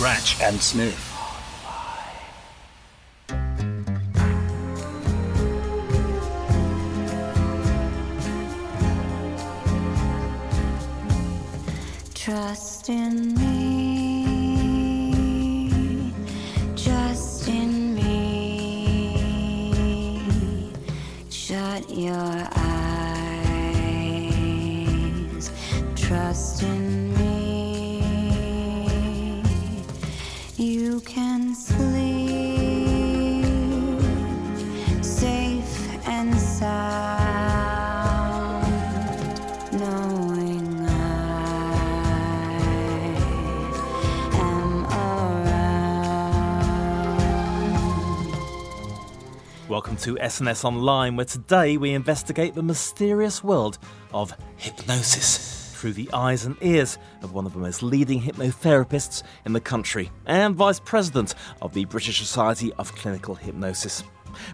Scratch and Sniff. Trust in to SNS Online, where today we investigate the mysterious world of hypnosis through the eyes and ears of one of the most leading hypnotherapists in the country and Vice President of the British Society of Clinical Hypnosis.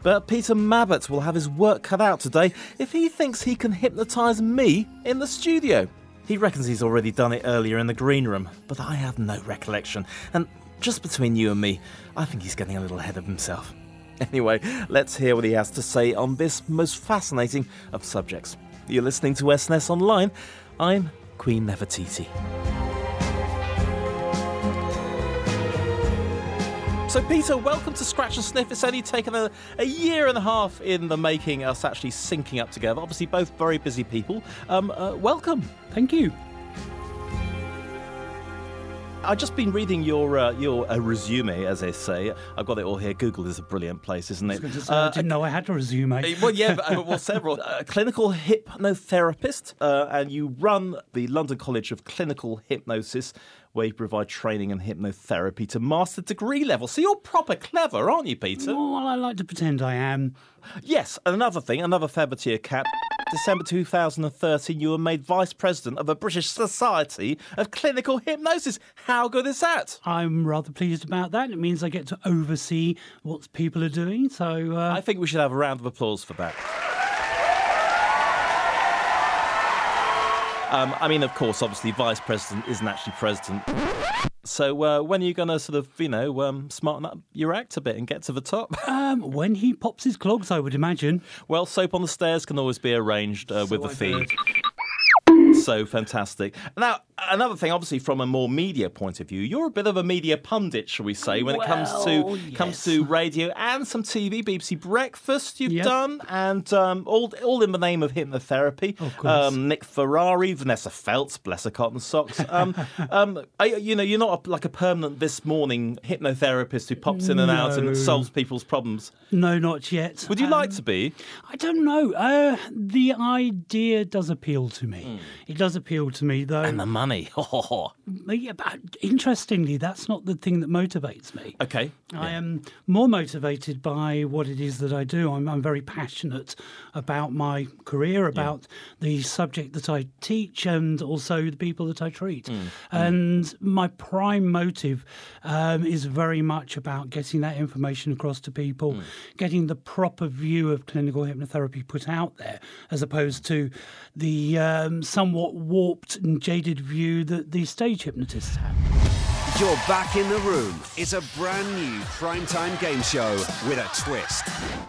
But Peter Mabbutt will have his work cut out today if he thinks he can hypnotise me in the studio. He reckons he's already done it earlier in the green room, but I have no recollection. And just between you and me, I think he's getting a little ahead of himself. Anyway, let's hear what he has to say on this most fascinating of subjects. You're listening to SNS Online. I'm Queen Nefertiti. So, Peter, welcome to Scratch and Sniff. It's only taken a, a year and a half in the making, us actually syncing up together. Obviously, both very busy people. Um, uh, welcome. Thank you. I've just been reading your uh, your uh, resume, as they say. I've got it all here. Google is a brilliant place, isn't it? I Uh, didn't know I had a resume. Uh, Well, yeah, but, uh, well, several. A clinical hypnotherapist, uh, and you run the London College of Clinical Hypnosis, where you provide training and hypnotherapy to master degree level. So you're proper clever, aren't you, Peter? well, I like to pretend I am. Yes, another thing, another feather to your cap. December 2013, you were made Vice President of the British Society of Clinical Hypnosis. How good is that? I'm rather pleased about that. It means I get to oversee what people are doing. So uh, I think we should have a round of applause for that. Um, I mean, of course, obviously, vice president isn't actually president. So uh, when are you going to sort of, you know, um, smarten up your act a bit and get to the top? um, when he pops his clogs, I would imagine. well, soap on the stairs can always be arranged uh, with the fee. So fantastic. Now, another thing, obviously, from a more media point of view, you're a bit of a media pundit, shall we say, when it comes to Well, comes to radio and some TV, BBC Breakfast you've Yep. done, and um, all all in the name of hypnotherapy. Of. Um, Nick Ferrari, Vanessa Feltz, bless her cotton socks. Um, um, are you know, you're not a, like a permanent this morning hypnotherapist who pops in and out and solves people's problems. No, not yet. Would you Um, like to be? I don't know. Uh, the idea does appeal to me. It does appeal to me, though. And the money. Yeah, but interestingly, that's not the thing that motivates me. okay. I am more motivated by what it is that I do. I'm, I'm very passionate about my career, about the subject that I teach, and also the people that I treat. And my prime motive um, is very much about getting that information across to people, getting the proper view of clinical hypnotherapy put out there, as opposed to the um, somewhat warped and jaded view that the stage hypnotists have. You're back in the room. It's a brand new primetime game show with a twist.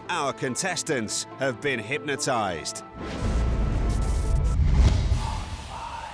Our contestants have been hypnotized.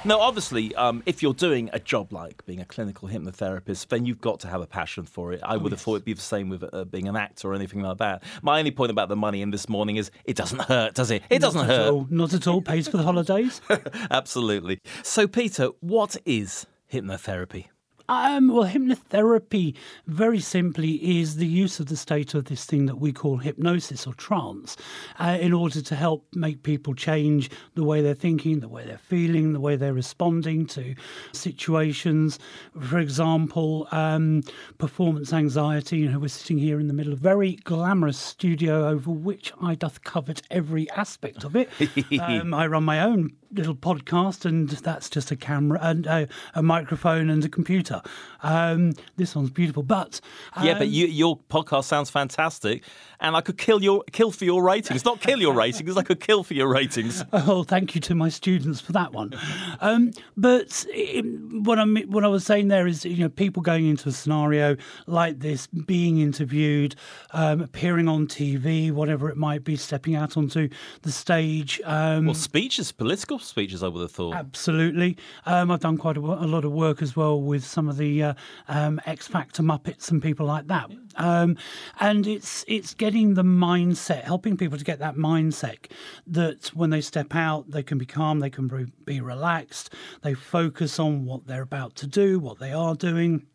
Now, obviously, um, if you're doing a job like being a clinical hypnotherapist, then you've got to have a passion for it. I would have thought it'd be the same with uh, being an actor or anything like that. My only point about the money in this morning is it doesn't hurt, does it? It doesn't Not hurt. all. Not at all. Pays for the holidays. Absolutely. So, Peter, what is hypnotherapy? Um, well, hypnotherapy, very simply, is the use of the state of this thing that we call hypnosis or trance uh, in order to help make people change the way they're thinking, the way they're feeling, the way they're responding to situations. For example, um, performance anxiety. You know, we're sitting here in the middle of a very glamorous studio over which I doth covet every aspect of it. um, I run my own little podcast, and that's just a camera and a, a microphone and a computer. Um, this one's beautiful, but Yeah, but um, you, your podcast sounds fantastic, and I could kill your kill for your ratings. Not kill your ratings, I could kill for your ratings. Oh, thank you to my students for that one. Um, but it, what I what I was saying there is, you know, people going into a scenario like this, being interviewed, um, appearing on TV, whatever it might be, stepping out onto the stage. Um, Well, speeches, political speeches, I would have thought. Absolutely. Um, I've done quite a, a lot of work as well with some of the uh, um, X Factor Muppets and people like that. Um, and it's it's getting the mindset, helping people to get that mindset that when they step out, they can be calm, they can be, be relaxed, they focus on what they're about to do, what they are doing.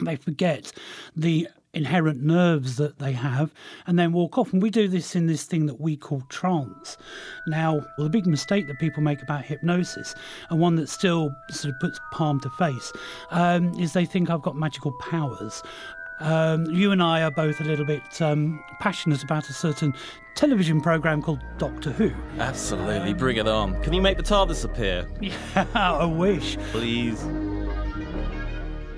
They forget the inherent nerves that they have and then walk off. And we do this in this thing that we call trance. Now, well, the big mistake that people make about hypnosis, and one that still sort of puts palm to face, um, is they think I've got magical powers. Um, you and I are both a little bit um, passionate about a certain television program called Doctor Who. Absolutely, bring it on. Can you make the TARDIS appear, I wish. please?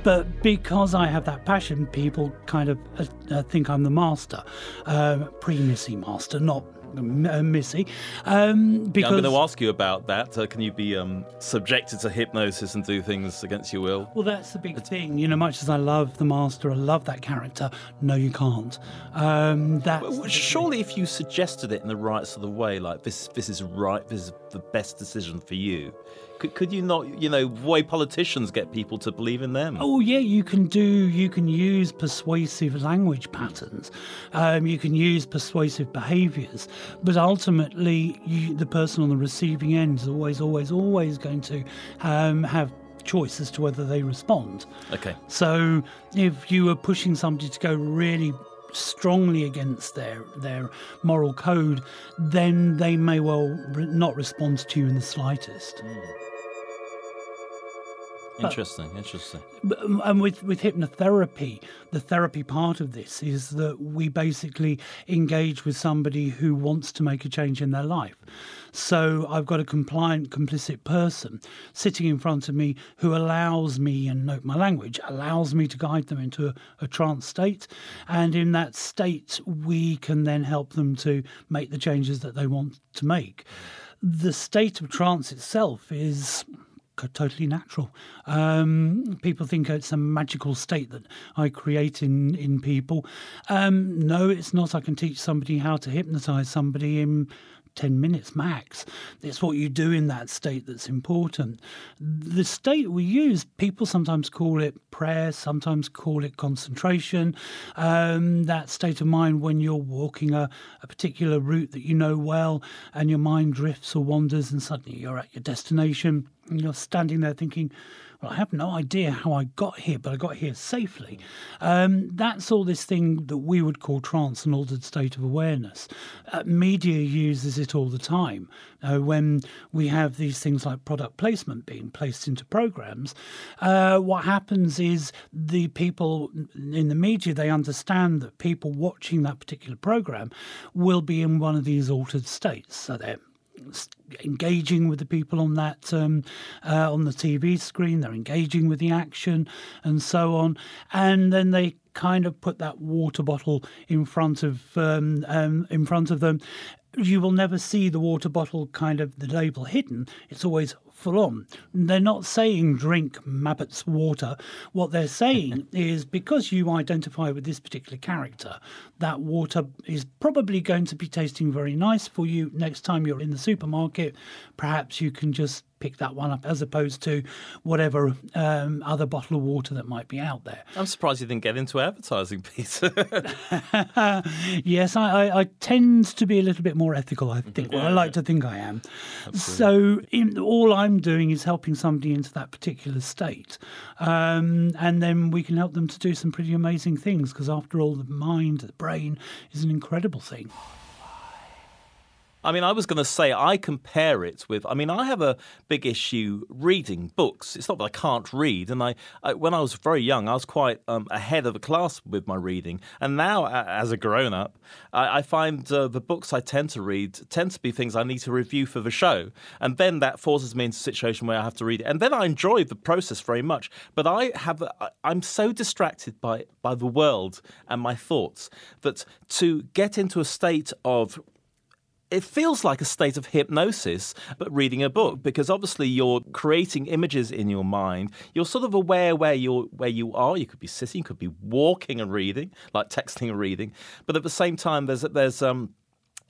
But because I have that passion, people kind of uh, uh, think I'm the master, um, pre-Missy master, not uh, Missy. Um, because I'm going to ask you about that. Uh, can you be um, subjected to hypnosis and do things against your will? well, that's the big thing. You know, much as I love the master, I love that character. No, you can't. Um, that's Well, Surely, if you suggested it in the right sort of way, like this, this is right, this is the best decision for you. Could, could you not, you know, the way politicians get people to believe in them? Oh yeah, you can do. You can use persuasive language patterns. Um, you can use persuasive behaviours, but ultimately, you, the person on the receiving end is always, always, always going to um, have choice as to whether they respond. Okay. So if you were pushing somebody to go really strongly against their their moral code, then they may well not respond to you in the slightest. Interesting, interesting. Um, and with, with hypnotherapy, the therapy part of this is that we basically engage with somebody who wants to make a change in their life. So I've got a compliant, complicit person sitting in front of me who allows me, and note my language, allows me to guide them into a, a trance state. And in that state, we can then help them to make the changes that they want to make. The state of trance itself is totally natural. Um, people think it's a magical state that I create in in people. Um, no, it's not. I can teach somebody how to hypnotize somebody in. 10 minutes max. It's what you do in that state that's important. The state we use, people sometimes call it prayer, sometimes call it concentration. Um, that state of mind when you're walking a, a particular route that you know well and your mind drifts or wanders and suddenly you're at your destination and you're standing there thinking, well, I have no idea how I got here, but I got here safely. Um, that's all this thing that we would call trance, an altered state of awareness. Uh, media uses it all the time. Uh, when we have these things like product placement being placed into programs, uh, what happens is the people in the media they understand that people watching that particular program will be in one of these altered states. So they're engaging with the people on that um, uh, on the TV screen. They're engaging with the action and so on, and then they kind of put that water bottle in front of um, um, in front of them. You will never see the water bottle kind of the label hidden. It's always full on. They're not saying drink Mabbutt's water. What they're saying is because you identify with this particular character, that water is probably going to be tasting very nice for you next time you're in the supermarket. Perhaps you can just pick that one up as opposed to whatever um, other bottle of water that might be out there. I'm surprised you didn't get into advertising, Peter. yes, I, I, I tend to be a little bit more ethical, I think. Well, I like to think I am. So in, all I'm doing is helping somebody into that particular state. Um, and then we can help them to do some pretty amazing things because, after all, the mind, the brain is an incredible thing. I mean, I was going to say I compare it with. I mean, I have a big issue reading books. It's not that I can't read, and I, I when I was very young, I was quite um, ahead of the class with my reading. And now, as a grown up, I, I find uh, the books I tend to read tend to be things I need to review for the show, and then that forces me into a situation where I have to read it. And then I enjoy the process very much. But I have, I'm so distracted by by the world and my thoughts that to get into a state of it feels like a state of hypnosis, but reading a book because obviously you're creating images in your mind. You're sort of aware where you're where you are. You could be sitting, you could be walking and reading, like texting and reading. But at the same time, there's there's um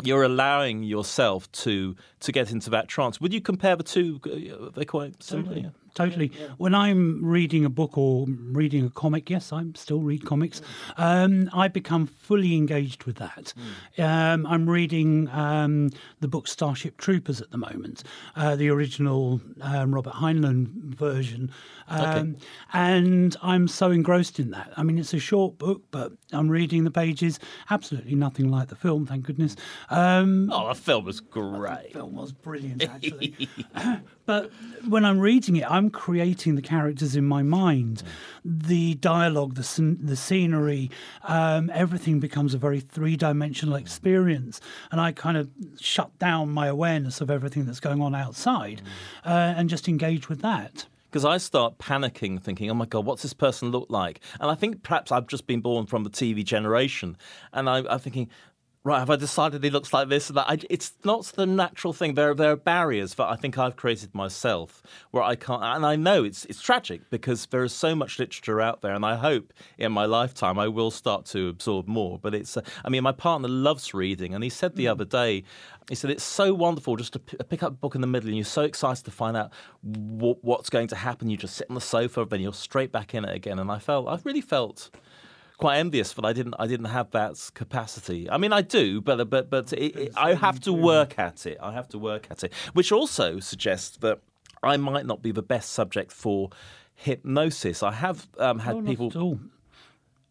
you're allowing yourself to to get into that trance. Would you compare the two? Uh, They're quite similar. yeah? Totally. When I'm reading a book or reading a comic, yes, I still read comics. Um, I become fully engaged with that. Um, I'm reading um, the book Starship Troopers at the moment, uh, the original um, Robert Heinlein version, um, and I'm so engrossed in that. I mean, it's a short book, but I'm reading the pages. Absolutely nothing like the film, thank goodness. Um, Oh, the film was great. The film was brilliant, actually. but when I'm reading it, I'm creating the characters in my mind. The dialogue, the, scen- the scenery, um, everything becomes a very three dimensional experience. And I kind of shut down my awareness of everything that's going on outside uh, and just engage with that. because I start panicking, thinking, "Oh my god, what's this person look like?" And I think perhaps I've just been born from the TV generation, and I, I'm thinking. Right, have I decided he looks like this? and That I, it's not the natural thing. There, there are barriers that I think I've created myself, where I can't. And I know it's it's tragic because there is so much literature out there, and I hope in my lifetime I will start to absorb more. But it's, uh, I mean, my partner loves reading, and he said the other day, he said it's so wonderful just to p- pick up a book in the middle, and you're so excited to find out wh- what's going to happen. You just sit on the sofa, then you're straight back in it again. And I felt, I really felt quite envious that I didn't, I didn't have that capacity. I mean, I do, but but but it, it, I have to work at it. I have to work at it, which also suggests that I might not be the best subject for hypnosis. I have um, had not people.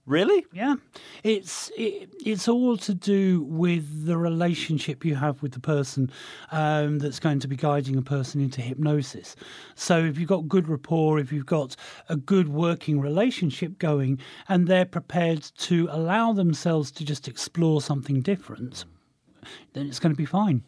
Really. Yeah, it's it, it's all to do with the relationship you have with the person um, that's going to be guiding a person into hypnosis. So if you've got good rapport, if you've got a good working relationship going, and they're prepared to allow themselves to just explore something different, then it's going to be fine.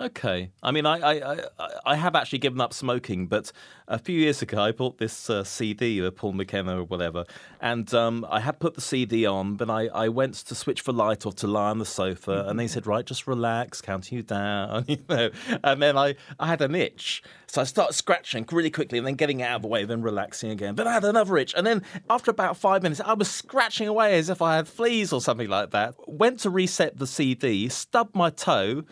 Okay. I mean, I, I, I, I have actually given up smoking, but a few years ago I bought this uh, CD of Paul McKenna or whatever, and um, I had put the CD on, but I, I went to switch the light off to lie on the sofa, and they said, right, just relax, counting you down, you know. And then I, I had an itch, so I started scratching really quickly and then getting out of the way, then relaxing again. Then I had another itch, and then after about five minutes, I was scratching away as if I had fleas or something like that. Went to reset the CD, stubbed my toe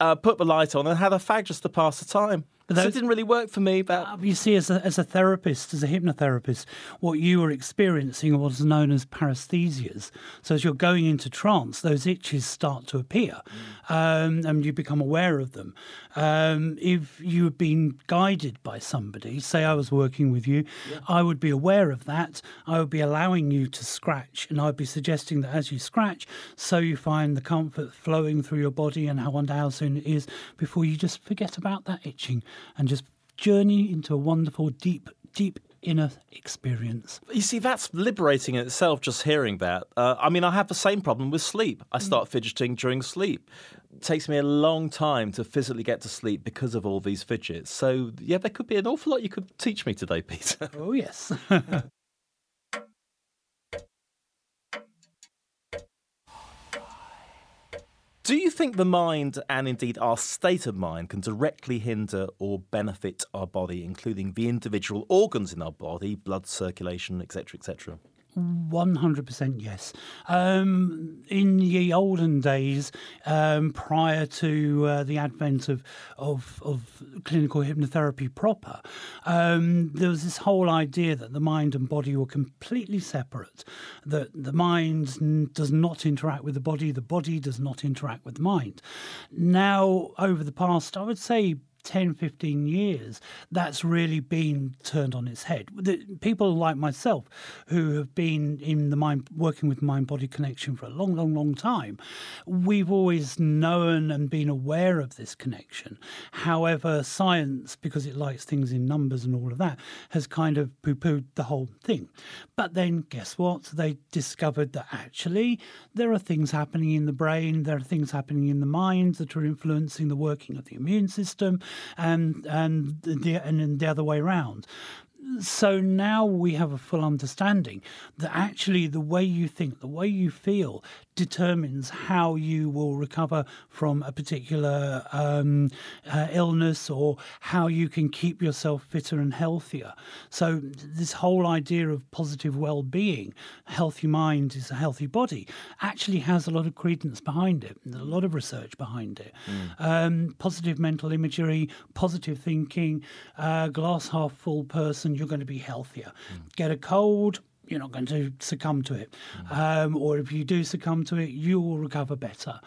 uh, put the light on and had a fag just to pass the time. So it didn't really work for me. But Uh, You see, as a, as a therapist, as a hypnotherapist, what you are experiencing what's known as paresthesias. So as you're going into trance, those itches start to appear, um, and you become aware of them. Um, if you had been guided by somebody, say I was working with you, I would be aware of that. I would be allowing you to scratch, and I'd be suggesting that as you scratch, so you find the comfort flowing through your body, and how wonder how soon it is before you just forget about that itching and just journey into a wonderful, deep, deep inner experience. you see, that's liberating in itself. Just hearing that. Uh, I mean, I have the same problem with sleep. I start fidgeting during sleep. It takes me a long time to physically get to sleep because of all these fidgets. So yeah, there could be an awful lot you could teach me today, Peter. Oh, yes. Do you think the mind and indeed our state of mind can directly hinder or benefit our body, including the individual organs in our body, blood circulation, etc., etc.? 100% yes. Um, in the olden days, um, prior to uh, the advent of, of, of clinical hypnotherapy proper, um, there was this whole idea that the mind and body were completely separate, that the mind does not interact with the body, the body does not interact with the mind. Now, over the past, I would say, 10, 15 years, that's really been turned on its head. The, people like myself who have been in the mind, working with mind body connection for a long, long, long time, we've always known and been aware of this connection. However, science, because it likes things in numbers and all of that, has kind of poo pooed the whole thing. But then guess what? They discovered that actually there are things happening in the brain, there are things happening in the mind that are influencing the working of the immune system and and the and the other way around. So now we have a full understanding that actually the way you think, the way you feel, determines how you will recover from a particular um, uh, illness or how you can keep yourself fitter and healthier. So, this whole idea of positive well being, healthy mind is a healthy body, actually has a lot of credence behind it, a lot of research behind it. Um, positive mental imagery, positive thinking, uh, glass half full person, you're going to be healthier. Get a cold, you're not going to succumb to it. Mm. Um, or if you do succumb to it, you will recover better.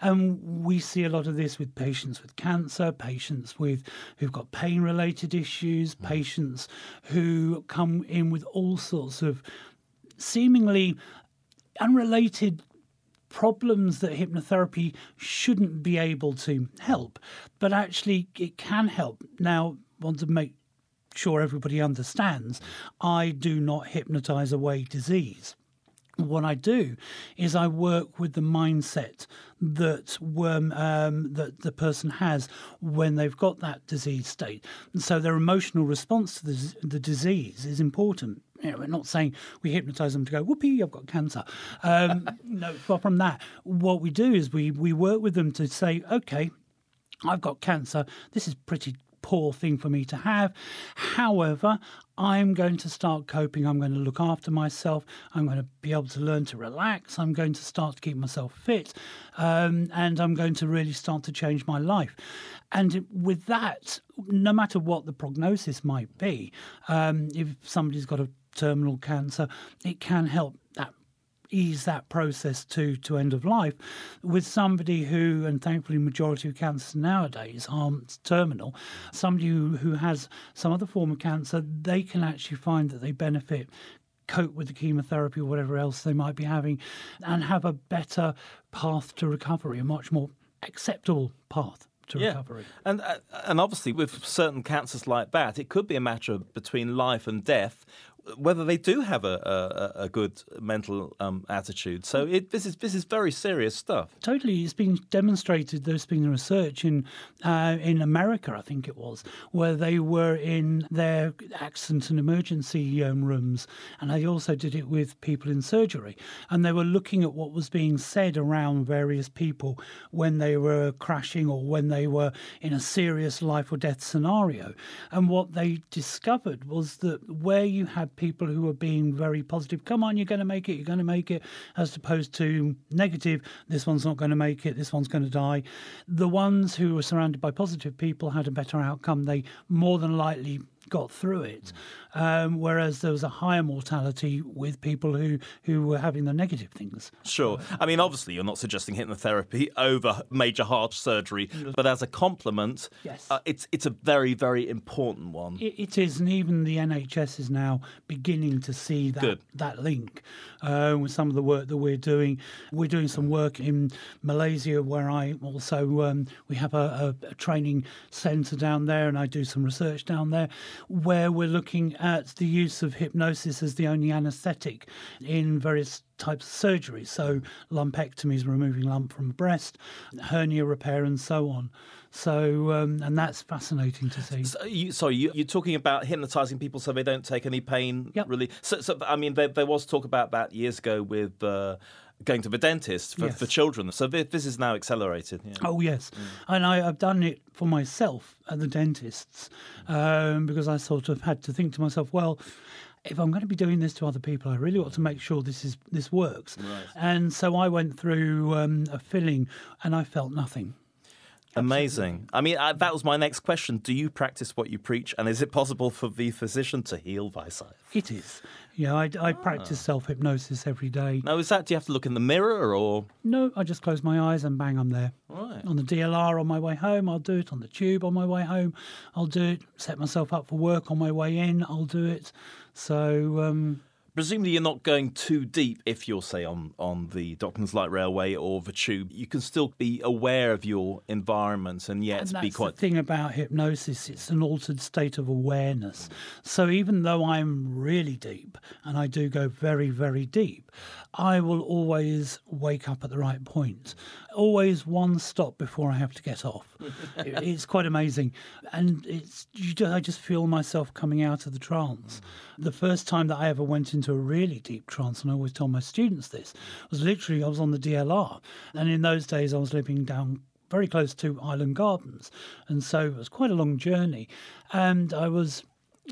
And we see a lot of this with patients with cancer, patients with who've got pain related issues, mm. patients who come in with all sorts of seemingly unrelated problems that hypnotherapy shouldn't be able to help, but actually it can help. Now, want to make sure everybody understands, I do not hypnotize away disease. What I do is I work with the mindset that um, that the person has when they've got that disease state, and so their emotional response to the, the disease is important. You know, we're not saying we hypnotize them to go, whoopee, I've got cancer. Um, no, far from that. What we do is we we work with them to say, okay, I've got cancer. This is pretty poor thing for me to have. However, I'm going to start coping. I'm going to look after myself. I'm going to be able to learn to relax. I'm going to start to keep myself fit. Um, and I'm going to really start to change my life. And with that, no matter what the prognosis might be, um, if somebody's got a terminal cancer, it can help that ease that process to to end of life with somebody who and thankfully majority of cancers nowadays aren't terminal somebody who, who has some other form of cancer they can actually find that they benefit cope with the chemotherapy or whatever else they might be having and have a better path to recovery a much more acceptable path to recovery. And uh, and obviously with certain cancers like that, it could be a matter of between life and death whether they do have a, a, a good mental um, attitude. So it, this is this is very serious stuff. Totally, it's been demonstrated. There's been research in uh, in America, I think it was, where they were in their accident and emergency um, rooms, and they also did it with people in surgery, and they were looking at what was being said around various people when they were crashing or when they were in a serious life or death scenario, and what they discovered was that where you had people who were being very positive, come on, you're going to make it, you're going to make it, as opposed to negative, this one's not going to make it, this one's going to die. The ones who were surrounded by positive people had a better outcome. They more than likely got through it, um, whereas there was a higher mortality with people who, who were having the negative things. Sure. I mean, obviously, you're not suggesting hypnotherapy over major heart surgery, but as a complement, Yes. uh, it's it's a very very important one. It, it is, and even the NHS is now beginning to see that Good. that link uh, with some of the work that we're doing. We're doing some work in Malaysia, where I also um, we have a, a, a training centre down there, and I do some research down there, where we're looking at the use of hypnosis as the only anaesthetic in various types of surgery. So lumpectomies, removing lump from breast, hernia repair, and so on. So, um, and that's fascinating to see. So you, sorry, you, you're talking about hypnotizing people so they don't take any pain Yep. relief. So, so I mean, there, there was talk about that years ago with uh, going to the dentist for, Yes. for children. So thi- this is now accelerated. Yeah. Oh yes, and I, I've done it for myself at the dentist's um, because I sort of had to think to myself, well, if I'm going to be doing this to other people, I really ought to make sure this is this works. And so I went through um, a filling, and I felt nothing. Amazing. I mean, I, that was my next question. Do you practice what you preach, and is it possible for the physician to heal by sight? It is. Yeah, I, I practice self hypnosis every day. Now, is that do you have to look in the mirror or? No, I just close my eyes and bang, I'm there. Right. On the DLR on my way home, I'll do it. On the tube on my way home, I'll do it. Set myself up for work on my way in, I'll do it. So, um, Presumably, you're not going too deep if you're, say, on, on the Docklands Light Railway or the tube. You can still be aware of your environment and yet and that's be quite. the thing about hypnosis, it's an altered state of awareness. So even though I'm really deep, and I do go very, very deep, I will always wake up at the right point. Always one stop before I have to get off. It- it's quite amazing, and it's you ju- I just feel myself coming out of the trance. Mm. The first time that I ever went into a really deep trance, and I always tell my students this, was literally I was on the DLR, and in those days I was living down very close to Island Gardens. And so it was quite a long journey. And I was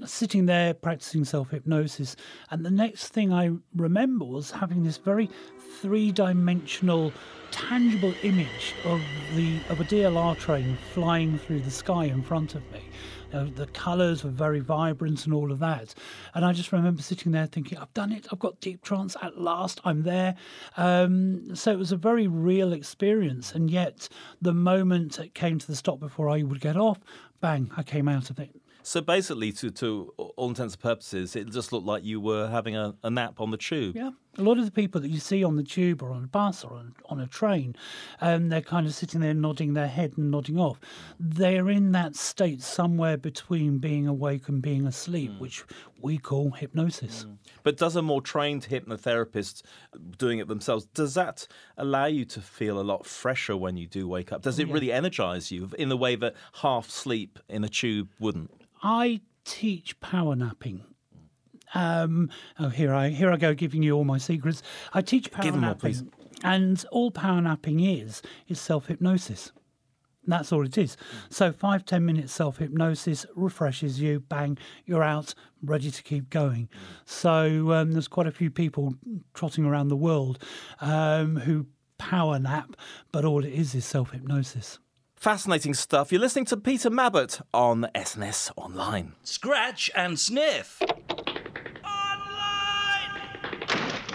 sitting there practicing self hypnosis. And the next thing I remember was having this very three dimensional, tangible image of the of a DLR train flying through the sky in front of me. Uh, the colours were very vibrant and all of that. And I just remember sitting there thinking, I've done it. I've got deep trance at last. I'm there. Um, so it was a very real experience. And yet, the moment it came to the stop before I would get off, bang, I came out of it. So basically, to, to all intents and purposes, it just looked like you were having a, a nap on the tube. Yeah. A lot of the people that you see on the tube or on a bus or on, on a train, um, they're kind of sitting there nodding their head and nodding off. They're in that state somewhere between being awake and being asleep, which we call hypnosis. But does a more trained hypnotherapist doing it themselves, does that allow you to feel a lot fresher when you do wake up? Does it really energize you in the way that half sleep in a tube wouldn't? I teach power napping. Um, oh, here I here I go giving you all my secrets. I teach power Give 'em all, napping, please. and all power napping is is self hypnosis. That's all it is. So five ten minutes self hypnosis refreshes you. Bang, you're out, ready to keep going. So um, there's quite a few people trotting around the world um, who power nap, but all it is is self hypnosis. Fascinating stuff. You're listening to Peter Mabbutt on SNS Online. Scratch and Sniff.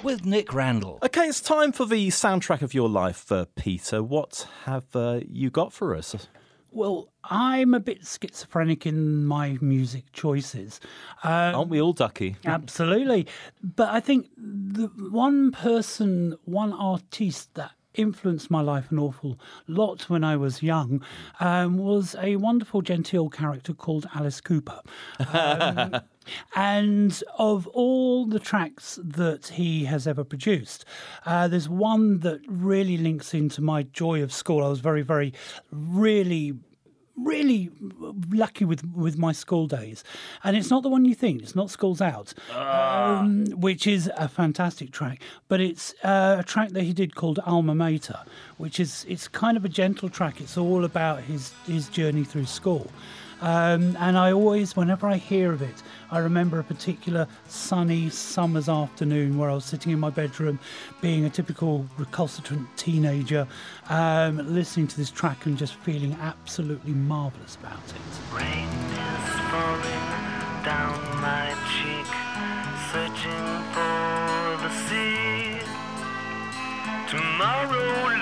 With Nick Randall. Okay, it's time for the soundtrack of your life, uh, Peter. What have uh, you got for us? Well, I'm a bit schizophrenic in my music choices. Um, Aren't we all ducky? Absolutely. But I think the one person, one artiste that influenced my life an awful lot when I was young um, was a wonderful, genteel character called Alice Cooper. Um, and of all the tracks that he has ever produced, uh, there's one that really links into my joy of school. I was very, very, really really lucky with with my school days. And it's not the one you think it's not schools out um, which is a fantastic track but it's uh, a track that he did called alma mater which is it's kind of a gentle track. It's all about his his journey through school um, and I always, whenever I hear of it, I remember a particular sunny summer's afternoon where I was sitting in my bedroom, being a typical recalcitrant teenager, um, listening to this track and just feeling absolutely marvellous about it. Rain is falling down my cheek, searching for the sea. Tomorrow,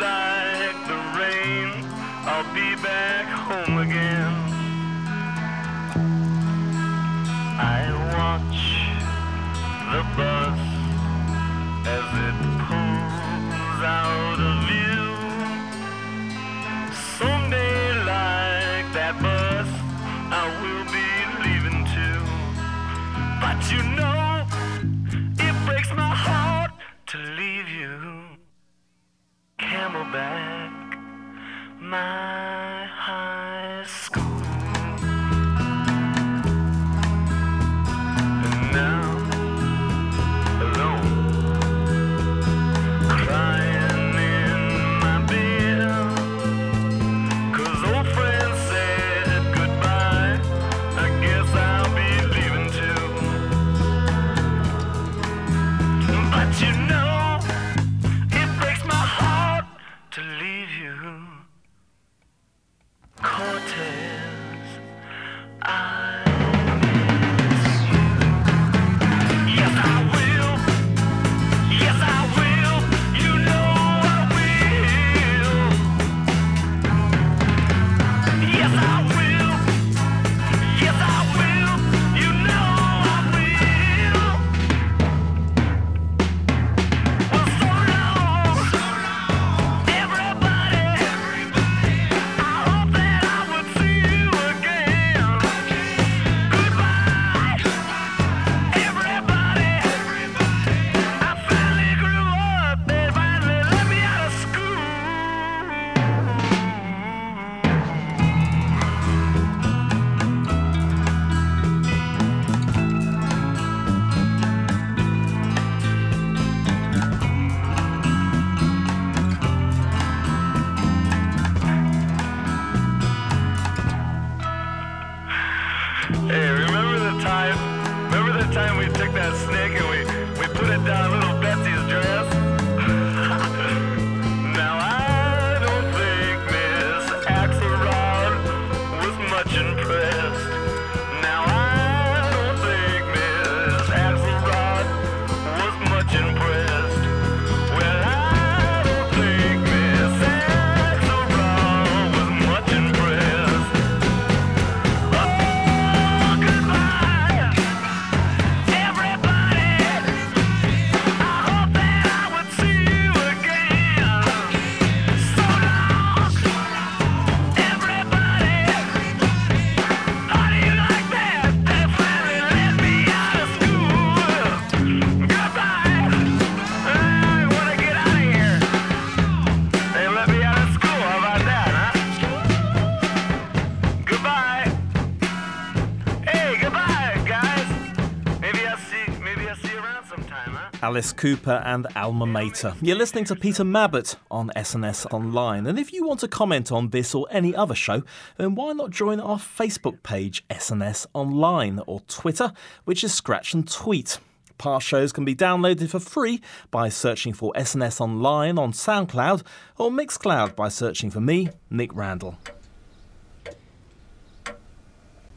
Alice Cooper and Alma Mater. You're listening to Peter Mabbutt on SNS Online. And if you want to comment on this or any other show, then why not join our Facebook page, SNS Online, or Twitter, which is Scratch and Tweet. Past shows can be downloaded for free by searching for SNS Online on SoundCloud or Mixcloud by searching for me, Nick Randall.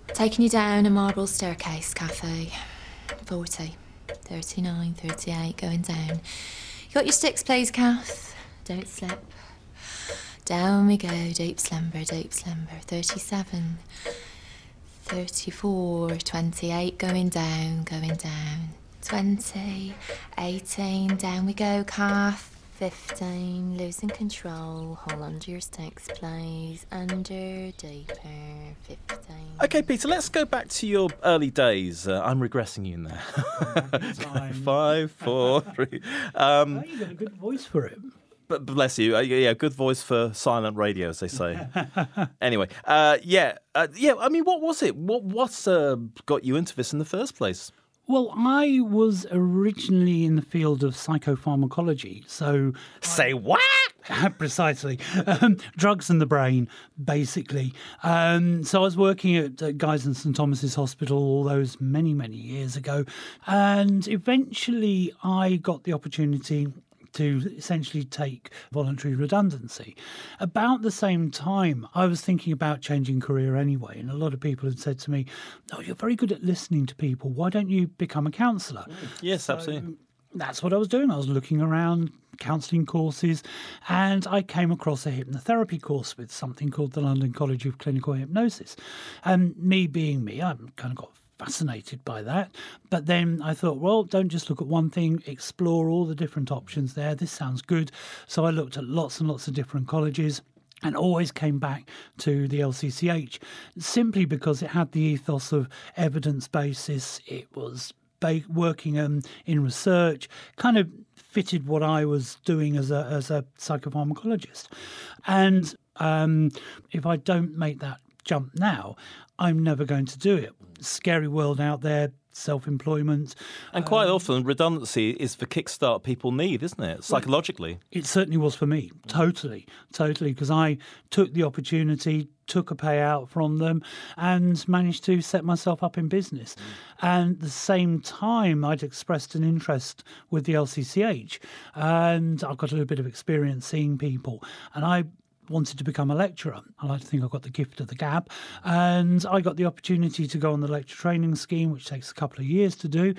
Taking you down a marble staircase cafe. 40, 39, 38, going down. You got your sticks, please, Kath? Don't slip. Down we go, deep slumber, deep slumber. 37, 34, 28, going down, going down. 20, 18, down we go, Kath. 15, losing control. Hold on to your sticks, please. Under, deeper. 15. Okay, Peter, let's go back to your early days. Uh, I'm regressing you now. Fine. Five, four, three. Um, Oh, you got a good voice for it. but bless you. Uh, yeah, good voice for silent radio, as they say. anyway, uh, yeah, uh, yeah. I mean, what was it? What what's uh, got you into this in the first place? Well, I was originally in the field of psychopharmacology, so Say what? precisely um, drugs in the brain, basically. Um, so I was working at uh, Guy's and St Thomas's Hospital all those many, many years ago, and eventually I got the opportunity to essentially take voluntary redundancy. About the same time, I was thinking about changing career anyway, and a lot of people had said to me, "Oh, you're very good at listening to people. Why don't you become a counsellor?" Mm, yes, absolutely. that's what I was doing. I was looking around counselling courses and I came across a hypnotherapy course with something called the London College of Clinical Hypnosis. And me being me, I'm kind of got fascinated by that. But then I thought, well, don't just look at one thing, explore all the different options there. This sounds good. So I looked at lots and lots of different colleges and always came back to the LCCH simply because it had the ethos of evidence basis. It was working um, in research, kind of fitted what I was doing as a as a psychopharmacologist. And um, if I don't make that jump now, I'm never going to do it. Scary world out there, self-employment. And quite um, often, redundancy is the kickstart people need, isn't it? Psychologically. It certainly was for me, totally, totally, because I took the opportunity, took a payout from them, and managed to set myself up in business. Mm. And at the same time, I'd expressed an interest with the LCCH, and I've got a little bit of experience seeing people, and I wanted to become a lecturer. I like to think I got the gift of the gab. And I got the opportunity to go on the lecture training scheme, which takes a couple of years to do.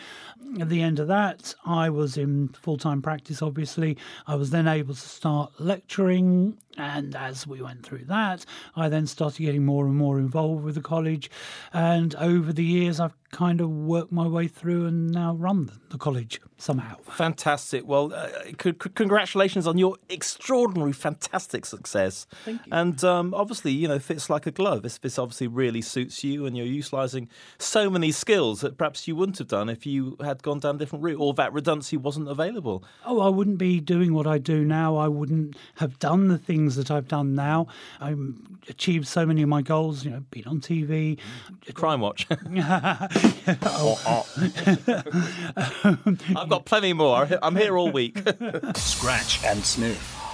At the end of that, I was in full time practice, obviously. I was then able to start lecturing. And as we went through that, I then started getting more and more involved with the college. And over the years, I've kind of worked my way through and now run the- the college somehow. Fantastic. Well, uh, c- c- congratulations on your extraordinary, fantastic success. Thank you. And um, obviously, you know, fits like a glove. This, this obviously really suits you, and you're utilising so many skills that perhaps you wouldn't have done if you had gone down a different route or that redundancy wasn't available. Oh, I wouldn't be doing what I do now. I wouldn't have done the things that I've done now. I've achieved so many of my goals, you know, been on TV. Crime Watch. I've got plenty more. I'm here all week. Scratch and sniff.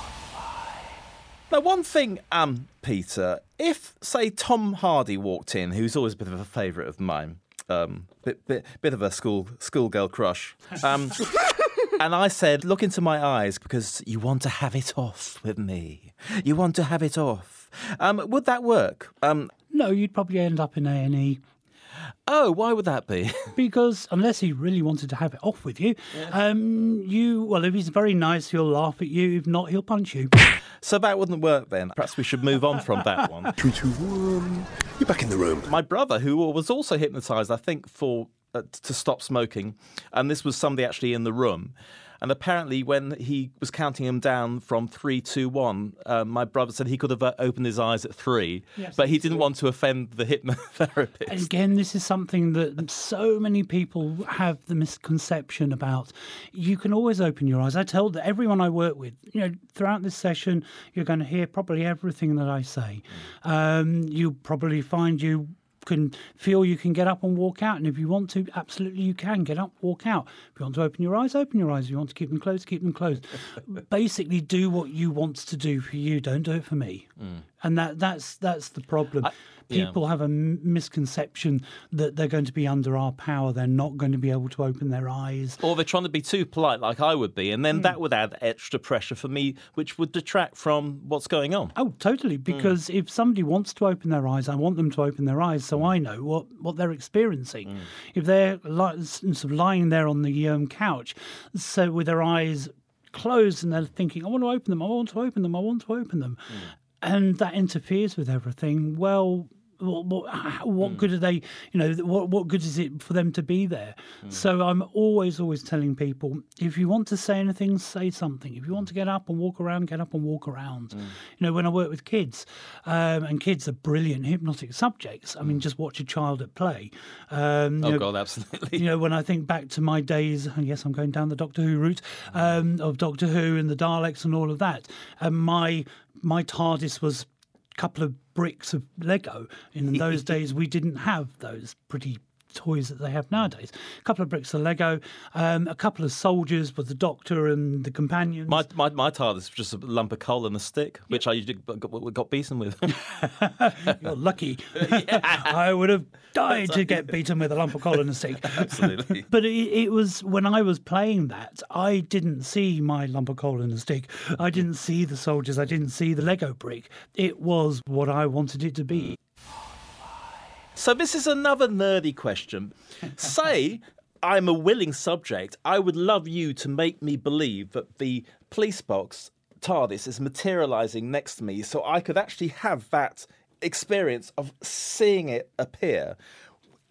Now, one thing, um, Peter, if say Tom Hardy walked in, who's always a bit of a favourite of mine, um, bit, bit, bit of a school schoolgirl crush, um, and I said, "Look into my eyes because you want to have it off with me. You want to have it off." Um, would that work? Um, No, you'd probably end up in A&E oh, why would that be? because unless he really wanted to have it off with you, um, you, well, if he's very nice, he'll laugh at you. If not, he'll punch you. so that wouldn't work then. Perhaps we should move on from that one. Three, two, one. You're back in the room. my brother, who was also hypnotized, I think, for uh, to stop smoking, and this was somebody actually in the room. And apparently, when he was counting him down from three, two, one, uh, my brother said he could have uh, opened his eyes at three, Yes, but he didn't true. want to offend the hypnotherapist. And again, this is something that so many people have the misconception about. You can always open your eyes. I tell everyone I work with, you know, throughout this session, you're going to hear probably everything that I say. Um, you'll probably find you can feel you can get up and walk out. And if you want to, absolutely you can get up, walk out. If you want to open your eyes, open your eyes. If you want to keep them closed, keep them closed. Basically, do what you want to do for you. Don't do it for me. Mm. And that that's that's the problem. yeah. People have a misconception that they're going to be under our power. They're not going to be able to open their eyes. Or they're trying to be too polite, like I would be, and then hmm. that would add extra pressure for me, which would detract from what's going on. Oh, totally. Hmm. Because if somebody wants to open their eyes, I want them to open their eyes so I know what, what they're experiencing. Hmm. If they're li- sort of lying there on the um, couch, so with their eyes closed and they're thinking, I want to open them, I want to open them, I want to open them, and that interferes with everything, well, what, what, what good are they? You know, what what good is it for them to be there? So I'm always always telling people if you want to say anything, say something. If you want to get up and walk around, get up and walk around. You know, when I work with kids, um, and kids are brilliant hypnotic subjects. I mean, just watch a child at play. Um, Oh, know, God, absolutely. you know, when I think back to my days, and yes, I'm going down the Doctor Who route um, of Doctor Who and the Daleks and all of that. And my my TARDIS was couple of bricks of Lego. In those days, we didn't have those pretty toys that they have nowadays. A couple of bricks of Lego, um, a couple of soldiers with the Doctor and the companions. My, my, my TARDIS was just a lump of coal and a stick, which I usually got, got beaten with. You're lucky. I would have died to get beaten with a lump of coal and a stick. Absolutely. But it, it was when I was playing that, I didn't see my lump of coal and a stick. I didn't see the soldiers. I didn't see the Lego brick. It was what I wanted it to be. So this is another nerdy question. Say I'm a willing subject. I would love you to make me believe that the police box TARDIS is materializing next to me, so I could actually have that experience of seeing it appear.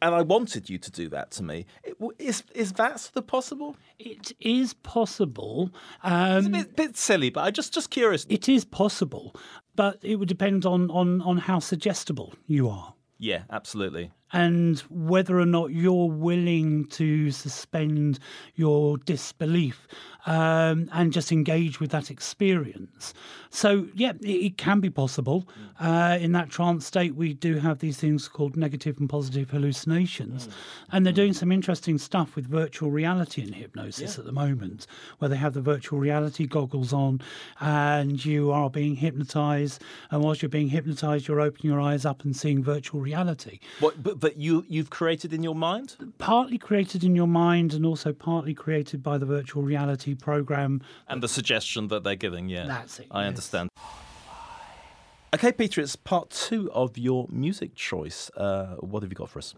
And I wanted you to do that to me. It- Is is that sort of possible? It is possible. It's a Um, bit, bit silly, but I just just curious. it is possible, but it would depend on, on, on how suggestible you are. Yeah, absolutely. And whether or not you're willing to suspend your disbelief um, and just engage with that experience. So, yeah, it, it can be possible. Uh, in that trance state, we do have these things called negative and positive hallucinations, and they're doing some interesting stuff with virtual reality in hypnosis at the moment, where they have the virtual reality goggles on and you are being hypnotized. And whilst you're being hypnotized, you're opening your eyes up and seeing virtual reality What, but, but you you've created in your mind? partly created in your mind and also partly created by the virtual reality program. And the suggestion that they're giving, yeah. That's it, I yes. understand. Okay, Peter, it's part two of your music choice. Uh, what have you got for us?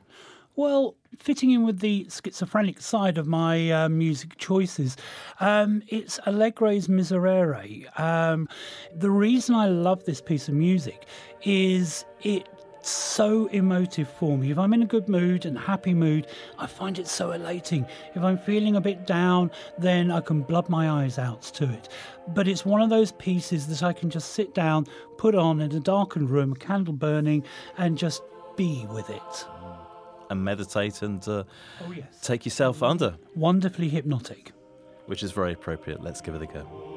Well, fitting in with the schizophrenic side of my uh, music choices, um, it's Allegri's Miserere. Um, the reason I love this piece of music is it's so emotive for me. If I'm in a good mood and happy mood, I find it so elating. If I'm feeling a bit down, then I can blub my eyes out to it. But it's one of those pieces that I can just sit down, put on in a darkened room, a candle burning, and just be with it. And meditate and uh, Oh, yes. take yourself under, Wonderfully hypnotic. which is very appropriate. Let's give it a go.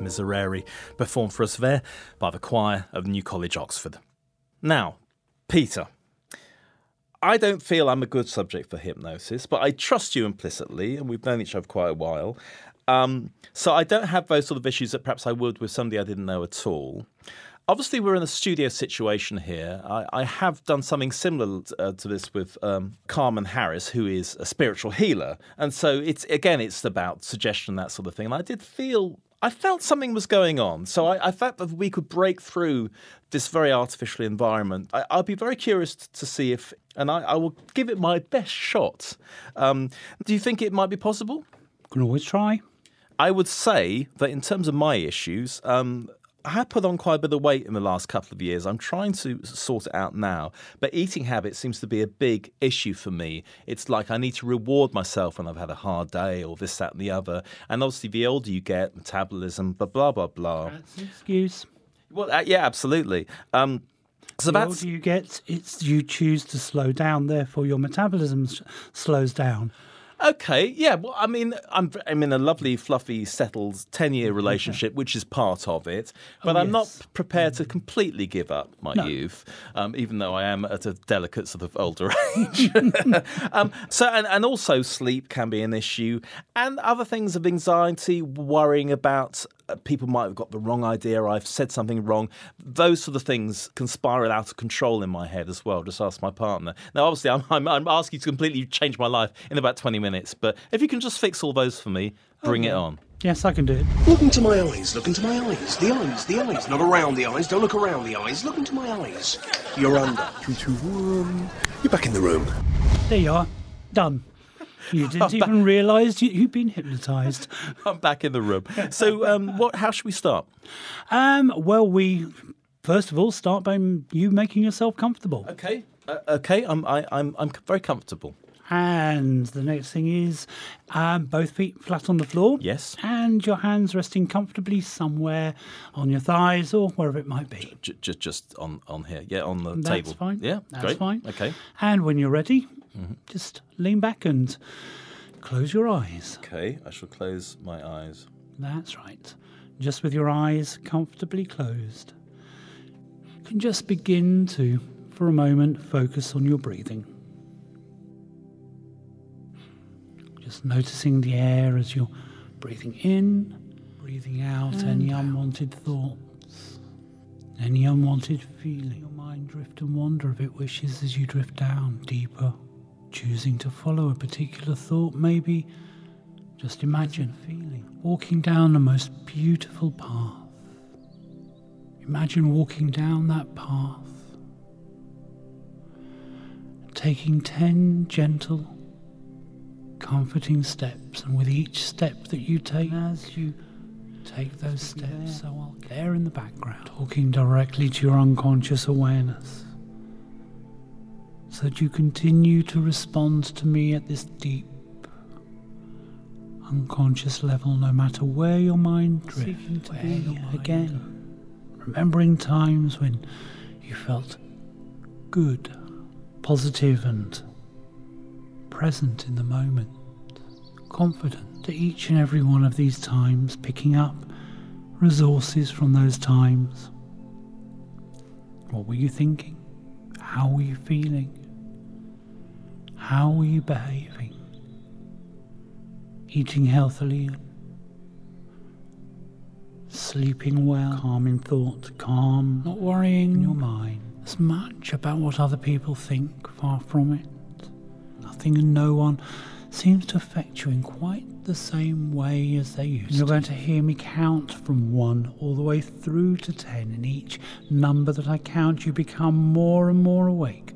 Miserere, performed for us there by the choir of New College, Oxford. Now, Peter, I don't feel I'm a good subject for hypnosis, but I trust you implicitly, and we've known each other quite a while. Um, so I don't have those sort of issues that perhaps I would with somebody I didn't know at all. Obviously, we're in a studio situation here. I, I have done something similar uh, to this with um, Carmen Harris, who is a spiritual healer, and so it's again, it's about suggestion, that sort of thing. And I did feel, I felt something was going on, so I, I felt that we could break through this very artificial environment. I, I'll be very curious to see if, and I, I will give it my best shot. Um, do you think it might be possible? Can always try. I would say that in terms of my issues, um, I have put on quite a bit of weight in the last couple of years. I'm trying to sort it out now. But eating habits seems to be a big issue for me. It's like I need to reward myself when I've had a hard day or this, that, and the other. And obviously, the older you get, metabolism, blah, blah, blah, blah. That's an excuse. Well, uh, yeah, absolutely. Um, so the that's. older you get, it's you choose to slow down. Therefore, your metabolism s- slows down. Okay, yeah. Well, I mean, I'm I'm in a lovely, fluffy, settled ten-year relationship, which is part of it. But Oh, I'm not yes. prepared to completely give up my No. youth, um, even though I am at a delicate sort of older age. um, so, and, and also sleep can be an issue, and other things of anxiety, worrying about Uh, people might have got the wrong idea, I've said something wrong. Those sort of things can spiral out of control in my head as well. Just ask my partner. Now, obviously, I'm, I'm, I'm asking you to completely change my life in about 20 minutes, but if you can just fix all those for me, bring it on. Yes, I can do it. Look into my eyes, look into my eyes. The eyes, the eyes. Not around the eyes, don't look around the eyes. Look into my eyes. You're under. Three, two, one. You're back in the room. There you are. Done. You didn't even realise you, you'd been hypnotised. I'm back in the room. So, um, what? How should we start? Um, well, we first of all start by you making yourself comfortable, Okay. Uh, okay. I'm I, I'm I'm very comfortable. and the next thing is um, both feet flat on the floor. Yes. and your hands resting comfortably somewhere on your thighs or wherever it might be. Just just on on here. Yeah, on the That's table. fine. Yeah. that's great. fine. Okay. And when you're ready, just lean back and close your eyes. Okay. I shall close my eyes. That's right. Just with your eyes comfortably closed. You can just begin to, for a moment, focus on your breathing. Just noticing the air as you're breathing in, breathing out any unwanted thoughts, any unwanted feeling. Your mind drift and wander if it wishes as you drift down deeper, choosing to follow a particular thought, maybe just imagine feeling walking down the most beautiful path. Imagine walking down that path, taking 10 gentle, comforting steps, and with each step that you take, as you take those steps, so I'll there in the background, talking directly to your unconscious awareness, so that you continue to respond to me at this deep, unconscious level, no matter where your mind drifts. Where your mind again, remembering times when you felt good, positive, and present in the moment, confident that each and every one of these times, picking up resources from those times. What were you thinking? How were you feeling? How are you behaving? Eating healthily, sleeping well, calm in thought, calm, not worrying your mind as much about what other people think, far from it. Nothing and no one seems to affect you in quite the same way as they used You're going to hear me count from one all the way through to ten, and each number that I count, you become more and more awake.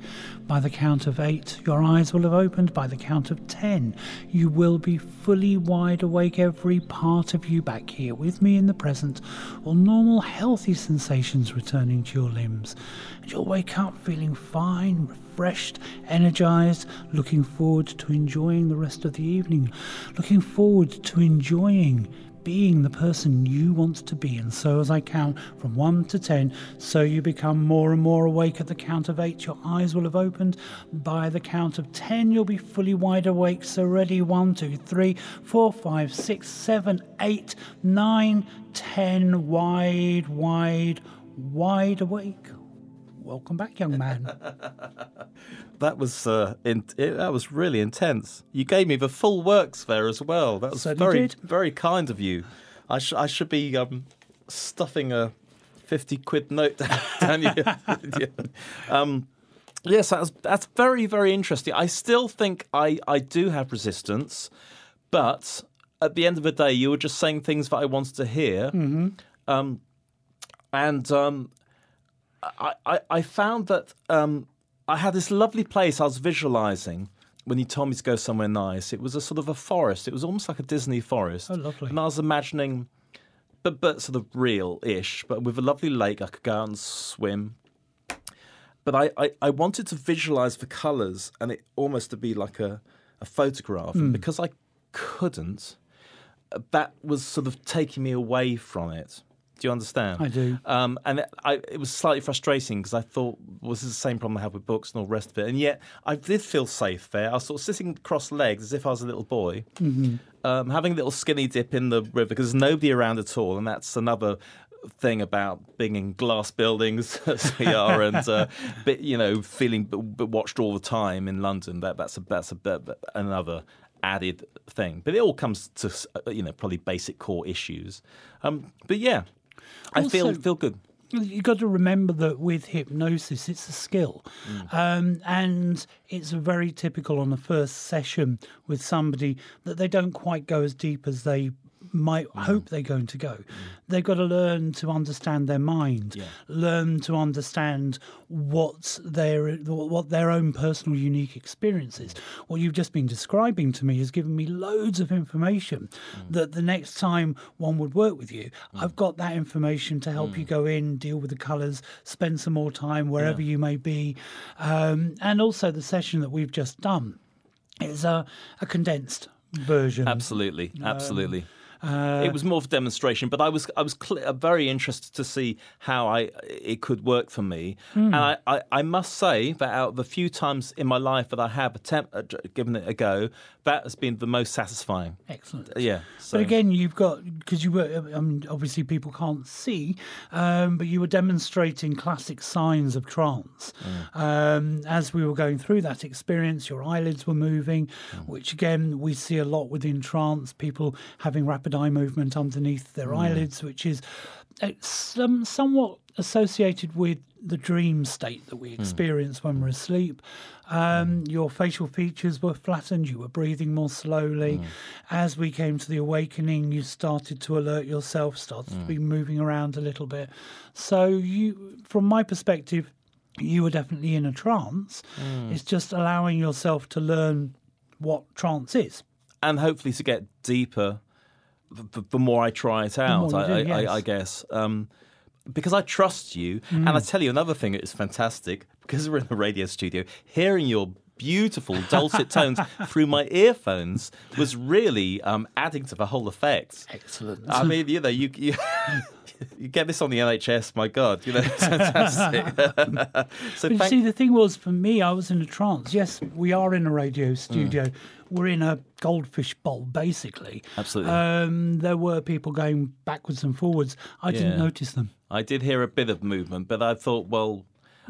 By the count of eight, your eyes will have opened. By the count of ten, you will be fully wide awake, every part of you back here with me in the present, all normal, healthy sensations returning to your limbs. And you'll wake up feeling fine, refreshed, energized, looking forward to enjoying the rest of the evening, looking forward to enjoying being the person you want to be. And so, as I count from one to ten, so you become more and more awake at the count of eight. Your eyes will have opened. By the count of ten, you'll be fully wide awake. So, ready one, two, three, four, five, six, seven, eight, nine, ten, wide, wide, wide awake. Welcome back, young man. That was uh, in, it, that was really intense. You gave me the full works there as well. That was Certainly very did. very kind of you. I sh- I should be um, stuffing a fifty quid note down your. um, yes, that's that's very very interesting. I still think I I do have resistance, but at the end of the day, you were just saying things that I wanted to hear. hmm Um, and um, I, I, I found that um, I had this lovely place I was visualizing when you told me to go somewhere nice. It was a sort of a forest. It was almost like a Disney forest. Oh, lovely. And I was imagining, but but sort of real-ish, but with a lovely lake. I could go out and swim. But I, I, I wanted to visualize the colours and it almost to be like a, a photograph. And Mm. because I couldn't, that was sort of taking me away from it. Do you understand? I do. Um, and it, I, it was slightly frustrating because I thought, well, this is the same problem I have with books and all the rest of it. And yet, I did feel safe there. I was sort of sitting cross legged as if I was a little boy, Mhm. um, having a little skinny dip in the river because there's nobody around at all. And that's another thing about being in glass buildings as we are and uh, but, you know feeling b- b- watched all the time in London that that's a that's a bit another added thing but it all comes to uh, you know probably basic core issues um, but yeah I feel Also- feel good You've got to remember that with hypnosis, it's a skill. Um, and it's very typical on the first session with somebody that they don't quite go as deep as they might mm. hope they're going to go. Mm. They've got to learn to understand their mind, learn to understand what their what their own personal unique experience is. Mm. What you've just been describing to me has given me loads of information that the next time one would work with you, I've got that information to help you go in, deal with the colours, spend some more time wherever you may be, um, and also the session that we've just done is a, a condensed version. Absolutely, um, absolutely. Uh, it was more of a demonstration, but I was I was cl- uh, very interested to see how I it could work for me, Hmm. and I, I, I must say that out of the few times in my life that I have attempt, uh, given it a go, that has been the most satisfying. Excellent. Yeah. So. But again, you've got because you were. I mean, obviously people can't see, um, but you were demonstrating classic signs of trance um, as we were going through that experience. Your eyelids were moving, which again we see a lot within trance. People having rapid eye movement underneath their Mm. eyelids, which is uh, some, somewhat associated with the dream state that we experience when we're asleep. Um, your facial features were flattened, you were breathing more slowly. As we came to the awakening, you started to alert yourself, started to be moving around a little bit. So, you, from my perspective, you were definitely in a trance. Mm. It's just allowing yourself to learn what trance is. and hopefully to get deeper the, the more I try it out. I, do, I, yes. I, I guess. Um, because I trust you, Mm. and I tell you another thing that is fantastic. Because we're in the radio studio, hearing your beautiful dulcet tones through my earphones was really um, adding to the whole effect. Excellent. I mean, you know, you you, you get this on the NHS. My God, you know, it's fantastic. so But you thank, see, the thing was for me, I was in a trance. Yes, we are in a radio studio. We're in a goldfish bowl, basically. Absolutely. Um, there were people going backwards and forwards. I Yeah. didn't notice them. I did hear a bit of movement, but I thought, well,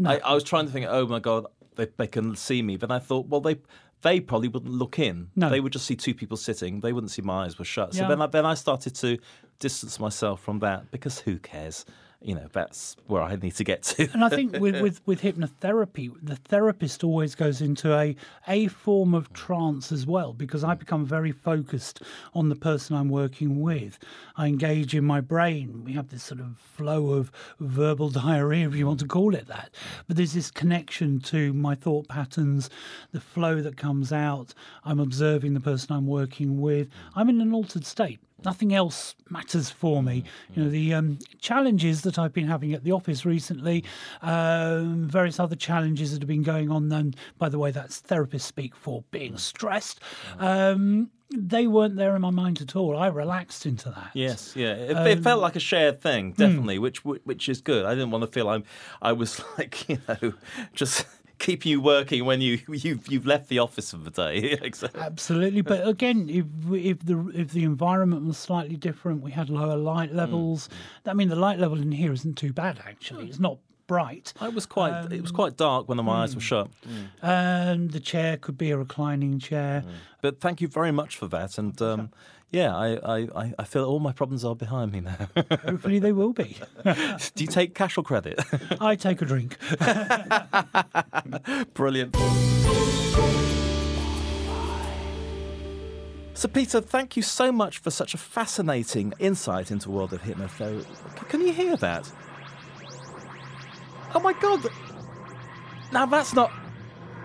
I, I was trying to think, oh my god, they, they can see me. But I thought, well, they they probably wouldn't look in. No. They would just see two people sitting. They wouldn't see my eyes were shut. So Yeah. then, I, then I started to distance myself from that because who cares? You know, that's where I need to get to. And I think with, with, with hypnotherapy, the therapist always goes into a a form of trance as well because I become very focused on the person I'm working with. I engage in my brain. We have this sort of flow of verbal diarrhea, if you want to call it that. But there's this connection to my thought patterns, the flow that comes out. I'm observing the person I'm working with. I'm in an altered state nothing else matters for me. You know, the um, challenges that I've been having at the office recently, um, various other challenges that have been going on, and by the way, that's therapists speak for being stressed. Um, they weren't there in my mind at all. I relaxed into that. Yes, yeah. It, Um, it felt like a shared thing, hmm. definitely, which which is good. I didn't want to feel I'm I was like you know just keeping you working when you you've you've left the office for the day. Exactly. Absolutely, but again, if if the if the environment was slightly different, we had lower light mm. levels. I mean, the light level in here isn't too bad actually. Hmm. It's not bright. It was quite. it was quite dark when my eyes were hmm. shut. Mm. And the chair could be a reclining chair. Mm. But thank you very much for that. And um, yeah, I, I, I- feel all my problems are behind me now. Hopefully, they will be. Do you take cash or credit? I take a drink. Brilliant. So, Peter, thank you so much for such a fascinating insight into the world of hypnotherapy. Can you hear that? Oh my God! Now that's not.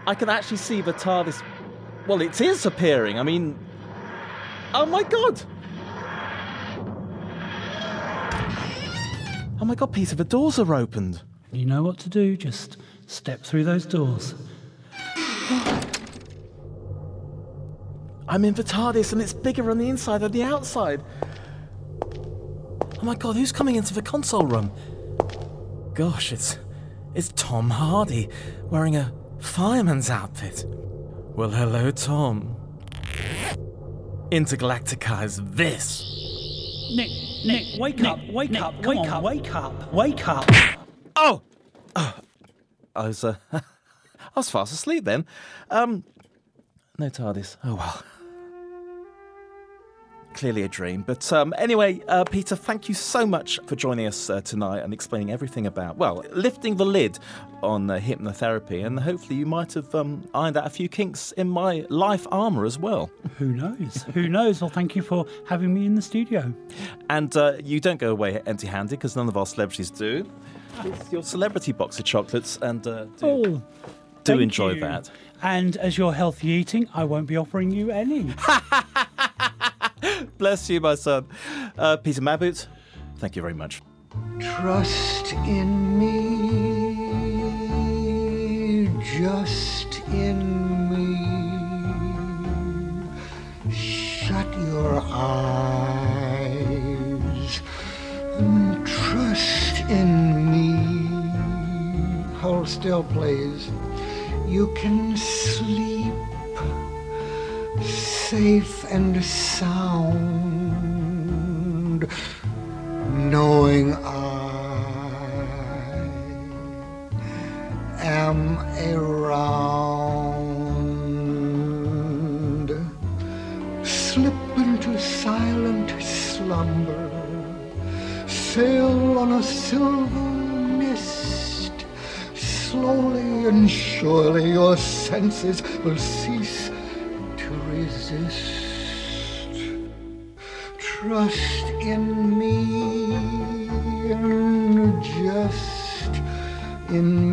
I can actually see the TARDIS. Well, it is appearing. I mean. Oh my God! Oh my God, Peter, the doors are opened. You know what to do. Just step through those doors. I'm in the TARDIS and it's bigger on the inside than the outside. Oh my god, who's coming into the console room? Gosh, it's it's Tom Hardy wearing a fireman's outfit. Well, hello, Tom. Intergalactica is this. Nick, Nick, wake up, wake up, wake up, wake up, wake up. Oh! Oh, I was uh, I was fast asleep then. Um, no TARDIS. Oh well. Clearly a dream. But um, anyway, uh, Peter, thank you so much for joining us uh, tonight and explaining everything about, well, lifting the lid on uh, hypnotherapy. And hopefully you might have um, ironed out a few kinks in my life armour as well. Who knows? Who knows? Well, thank you for having me in the studio. And uh, you don't go away empty handed because none of our celebrities do. It's your celebrity box of chocolates, and uh, do, Oh, do enjoy you. that. And as you're healthy eating, I won't be offering you any. Bless you, my son. Uh, Peter Mabbutt, thank you very much. Trust in me, just in me. Shut your eyes and trust in me. Hold still, please. You can safe and sound, knowing I am around. Slip into silent slumber, sail on a silver mist. Slowly and surely your senses will cease Trust in me, and just in me.